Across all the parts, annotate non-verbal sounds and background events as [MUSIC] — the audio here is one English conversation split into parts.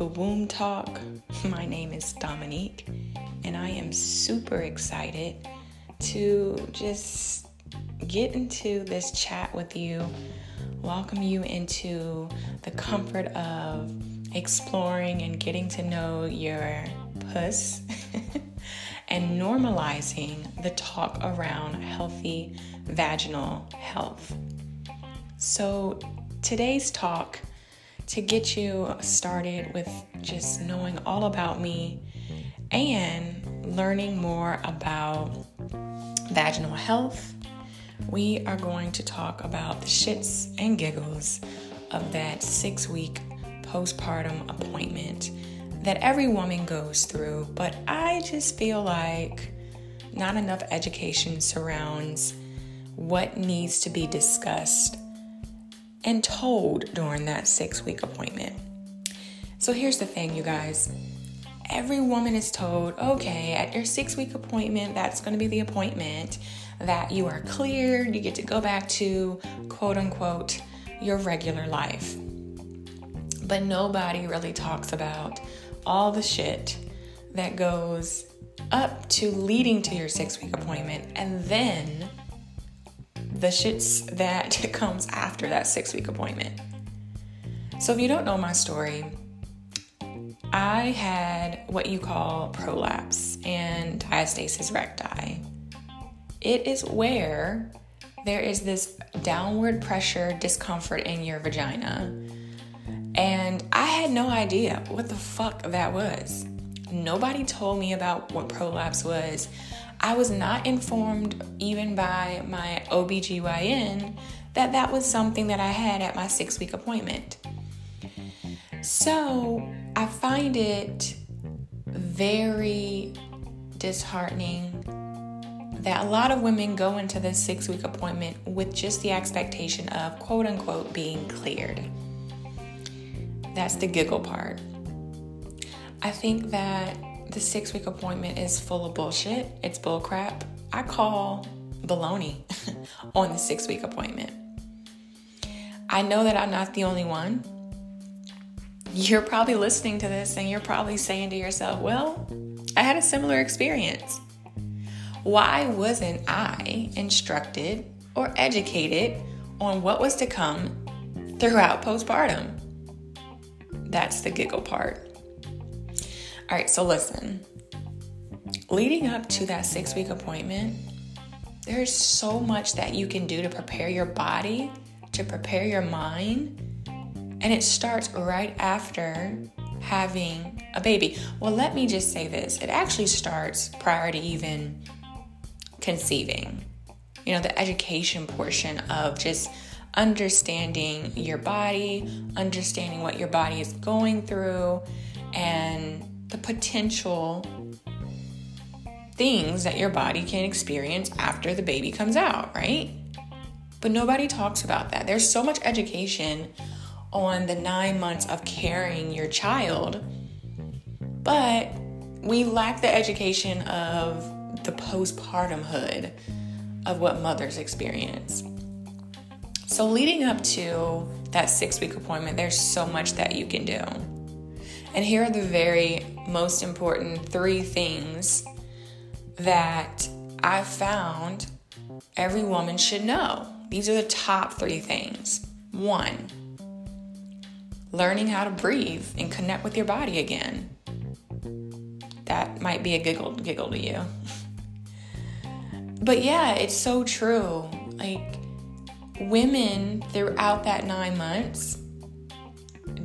the Womb Talk. [LAUGHS] My name is Dominique, and I am super excited to just get into this chat with you, welcome you into the comfort of exploring and getting to know your puss, [LAUGHS] and normalizing the talk around healthy vaginal health. So, today's talk to get you started with just knowing all about me and learning more about vaginal health, we are going to talk about the shits and giggles of that six week postpartum appointment that every woman goes through. But I just feel like not enough education surrounds what needs to be discussed and told during that six week appointment. So here's the thing, you guys. Every woman is told, okay, at your six week appointment, that's going to be the appointment that you are cleared. You get to go back to quote unquote your regular life. But nobody really talks about all the shit that goes up to leading to your six week appointment and then the shits that [LAUGHS] comes after that six week appointment. So, if you don't know my story, I had what you call prolapse and diastasis recti. It is where there is this downward pressure discomfort in your vagina. And I had no idea what the fuck that was. Nobody told me about what prolapse was I was not informed, even by my OBGYN, that that was something that I had at my six week appointment. So I find it very disheartening that a lot of women go into this six week appointment with just the expectation of quote unquote being cleared. That's the giggle part. I think that the six week appointment is full of bullshit. It's bullcrap. I call baloney [LAUGHS] on the six week appointment. I know that I'm not the only one. You're probably listening to this and you're probably saying to yourself, well, I had a similar experience. Why wasn't I instructed or educated on what was to come throughout postpartum? That's the giggle part. All right, so listen. Leading up to that six week appointment, there's so much that you can do to prepare your body, to prepare your mind. And it starts right after having a baby. Well, let me just say this it actually starts prior to even conceiving. You know, the education portion of just understanding your body, understanding what your body is going through, and the potential things that your body can experience after the baby comes out, right? But nobody talks about that. There's so much education on the nine months of carrying your child, but we lack the education of the postpartum hood of what mothers experience. So, leading up to that six week appointment, there's so much that you can do. And here are the very most important three things that I found every woman should know. These are the top three things. One, learning how to breathe and connect with your body again. That might be a giggle giggle to you. [LAUGHS] but yeah, it's so true. Like women throughout that 9 months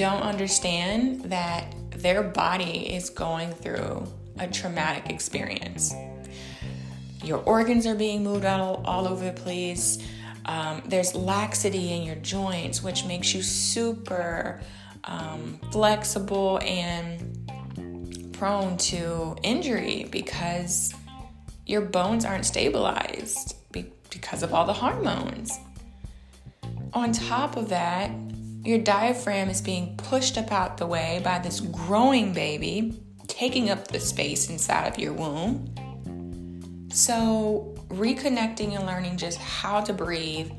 don't understand that their body is going through a traumatic experience. Your organs are being moved all, all over the place. Um, there's laxity in your joints, which makes you super um, flexible and prone to injury because your bones aren't stabilized because of all the hormones. On top of that, your diaphragm is being pushed up out the way by this growing baby, taking up the space inside of your womb. So, reconnecting and learning just how to breathe,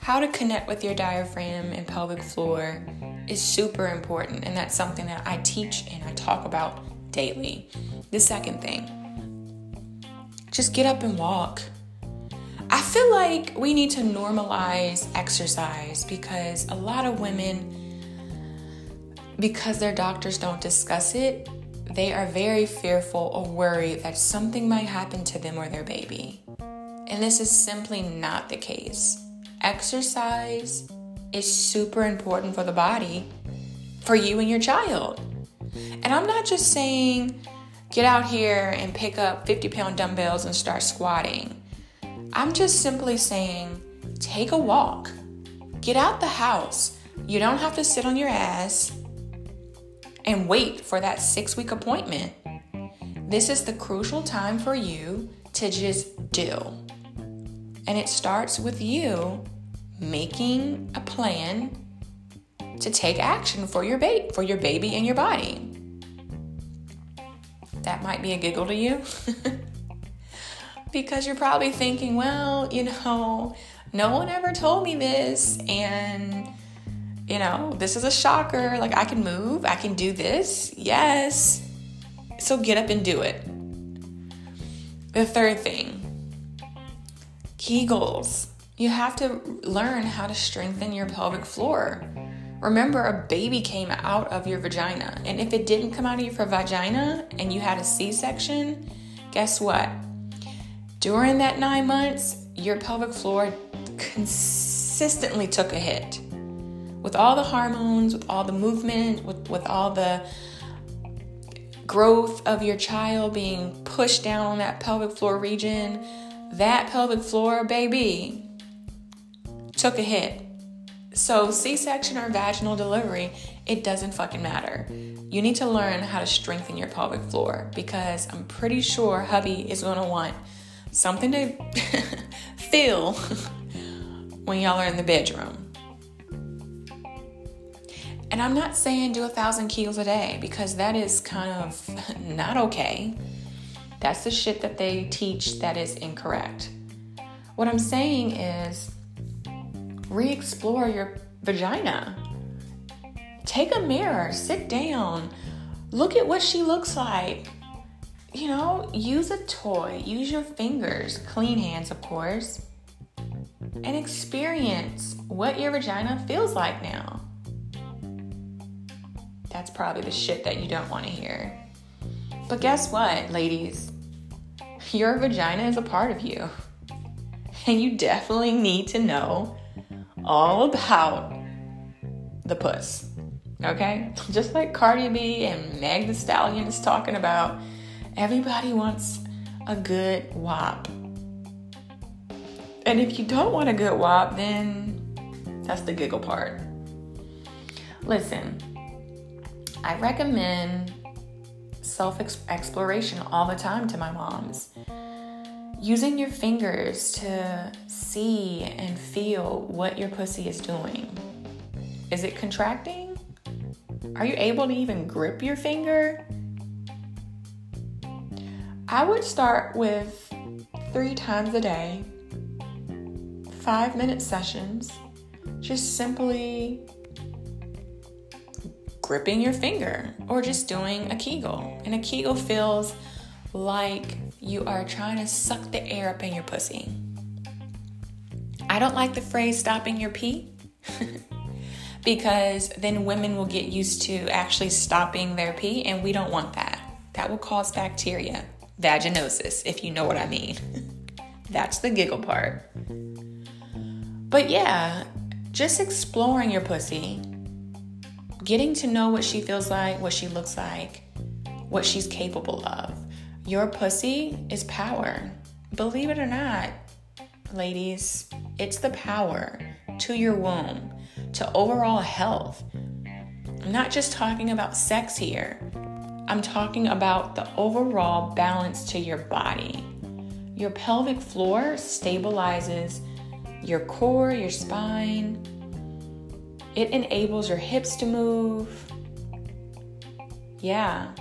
how to connect with your diaphragm and pelvic floor, is super important, and that's something that I teach and I talk about daily. The second thing, just get up and walk. I feel like we need to normalize exercise because a lot of women, because their doctors don't discuss it, they are very fearful or worried that something might happen to them or their baby. And this is simply not the case. Exercise is super important for the body, for you and your child. And I'm not just saying get out here and pick up 50 pound dumbbells and start squatting. I'm just simply saying take a walk, get out the house. You don't have to sit on your ass and wait for that six week appointment. This is the crucial time for you to just do. And it starts with you making a plan to take action for your baby, for your baby and your body. That might be a giggle to you. [LAUGHS] because you're probably thinking, well, you know, no one ever told me this and you know, this is a shocker. Like I can move, I can do this. Yes. So get up and do it. The third thing, Kegels. You have to learn how to strengthen your pelvic floor. Remember, a baby came out of your vagina, and if it didn't come out of your vagina and you had a C section, guess what? During that nine months, your pelvic floor consistently took a hit. With all the hormones, with all the movement, with, with all the growth of your child being pushed down on that pelvic floor region, that pelvic floor, baby, took a hit. So, C section or vaginal delivery, it doesn't fucking matter. You need to learn how to strengthen your pelvic floor because I'm pretty sure hubby is gonna want something to [LAUGHS] feel [LAUGHS] when y'all are in the bedroom. And I'm not saying do a thousand Kegels a day because that is kind of [LAUGHS] not okay. That's the shit that they teach that is incorrect. What I'm saying is re explore your vagina. Take a mirror, sit down, look at what she looks like. You know, use a toy, use your fingers, clean hands, of course, and experience what your vagina feels like now. That's probably the shit that you don't want to hear. But guess what, ladies? Your vagina is a part of you. And you definitely need to know all about the puss. Okay? Just like Cardi B and Meg the Stallion is talking about, everybody wants a good WAP. And if you don't want a good WAP, then that's the giggle part. Listen, I recommend self exploration all the time to my moms using your fingers to see and feel what your pussy is doing. Is it contracting? Are you able to even grip your finger? I would start with three times a day, five minute sessions, just simply gripping your finger or just doing a Kegel. And a Kegel feels like you are trying to suck the air up in your pussy. I don't like the phrase stopping your pee [LAUGHS] because then women will get used to actually stopping their pee, and we don't want that. That will cause bacteria, vaginosis, if you know what I mm-hmm. mean. That's the giggle part. But yeah, just exploring your pussy, getting to know what she feels like, what she looks like, what she's capable of. Your pussy is power. Believe it or not, ladies, it's the power to your womb, to overall health. I'm not just talking about sex here, I'm talking about the overall balance to your body. Your pelvic floor stabilizes your core, your spine. It enables your hips to move. Yeah,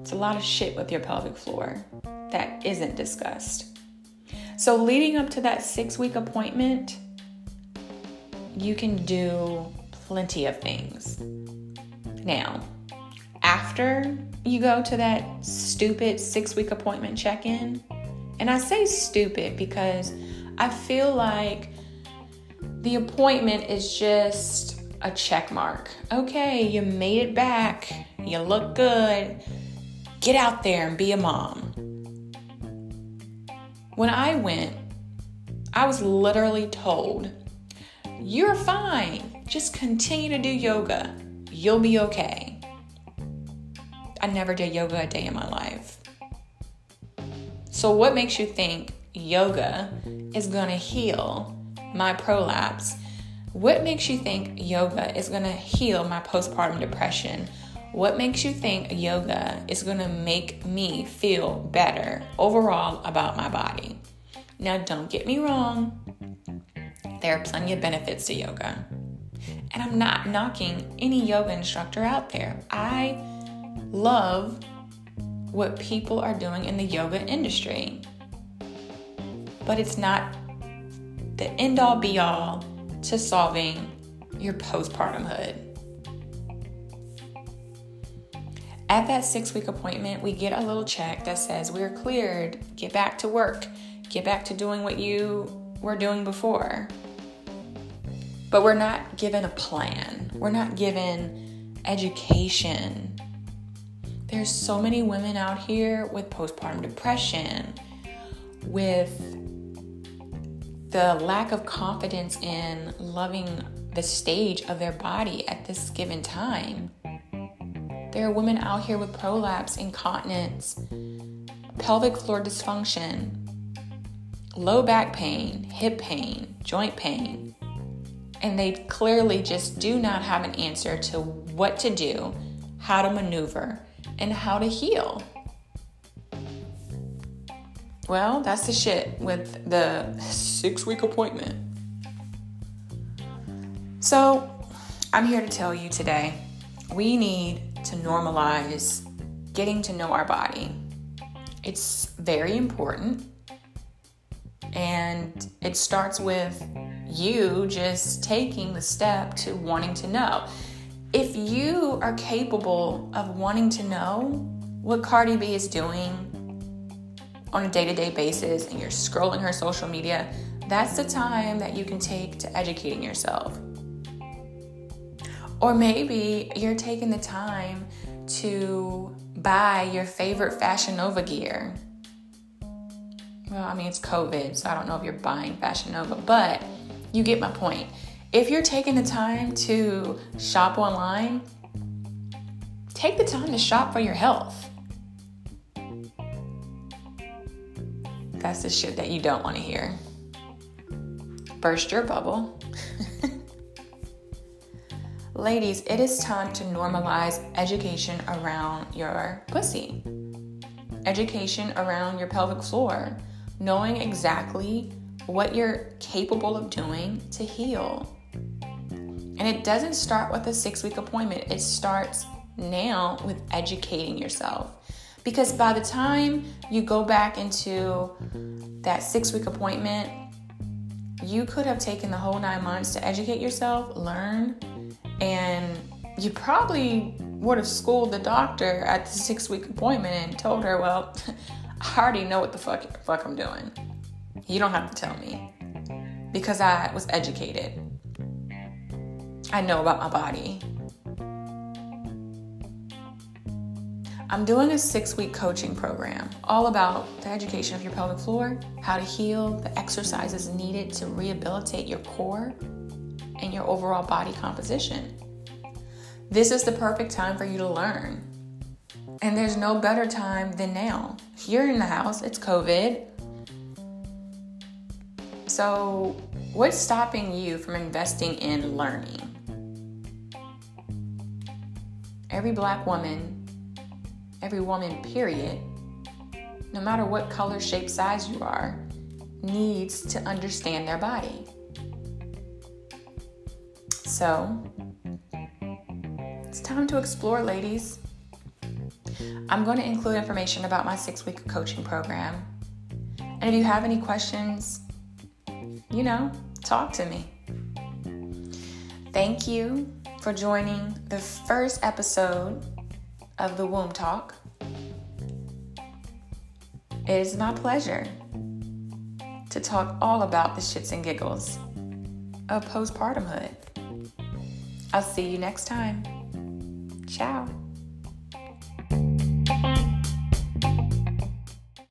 it's a lot of shit with your pelvic floor that isn't discussed. So, leading up to that six week appointment, you can do plenty of things. Now, after you go to that stupid six week appointment check in, and I say stupid because I feel like the appointment is just a check mark. Okay, you made it back. You look good. Get out there and be a mom. When I went, I was literally told, You're fine. Just continue to do yoga. You'll be okay. I never did yoga a day in my life. So, what makes you think yoga is going to heal my prolapse? What makes you think yoga is going to heal my postpartum depression? What makes you think yoga is going to make me feel better overall about my body? Now, don't get me wrong, there are plenty of benefits to yoga. And I'm not knocking any yoga instructor out there. I love what people are doing in the yoga industry. But it's not the end all be all to solving your postpartum hood. At that six week appointment, we get a little check that says we're cleared, get back to work, get back to doing what you were doing before. But we're not given a plan, we're not given education. There's so many women out here with postpartum depression, with the lack of confidence in loving the stage of their body at this given time. There are women out here with prolapse, incontinence, pelvic floor dysfunction, low back pain, hip pain, joint pain, and they clearly just do not have an answer to what to do, how to maneuver, and how to heal. Well, that's the shit with the six week appointment. So, I'm here to tell you today we need to normalize getting to know our body. It's very important. And it starts with you just taking the step to wanting to know. If you are capable of wanting to know what Cardi B is doing on a day to day basis and you're scrolling her social media, that's the time that you can take to educating yourself. Or maybe you're taking the time to buy your favorite Fashion Nova gear. Well, I mean, it's COVID, so I don't know if you're buying Fashion Nova, but you get my point. If you're taking the time to shop online, take the time to shop for your health. That's the shit that you don't want to hear. Burst your bubble. [LAUGHS] Ladies, it is time to normalize education around your pussy, education around your pelvic floor, knowing exactly what you're capable of doing to heal. And it doesn't start with a six week appointment, it starts now with educating yourself. Because by the time you go back into that six week appointment, you could have taken the whole nine months to educate yourself, learn, and you probably would have schooled the doctor at the six week appointment and told her, well, [LAUGHS] I already know what the fuck, fuck I'm doing. You don't have to tell me because I was educated. I know about my body. I'm doing a six week coaching program all about the education of your pelvic floor, how to heal, the exercises needed to rehabilitate your core, and your overall body composition. This is the perfect time for you to learn. And there's no better time than now. You're in the house, it's COVID. So, what's stopping you from investing in learning? Every black woman, every woman, period, no matter what color, shape, size you are, needs to understand their body. So, it's time to explore, ladies. I'm going to include information about my six week coaching program. And if you have any questions, you know, talk to me. Thank you for joining the first episode of the Womb Talk. It is my pleasure to talk all about the shits and giggles of postpartumhood. I'll see you next time. Ciao.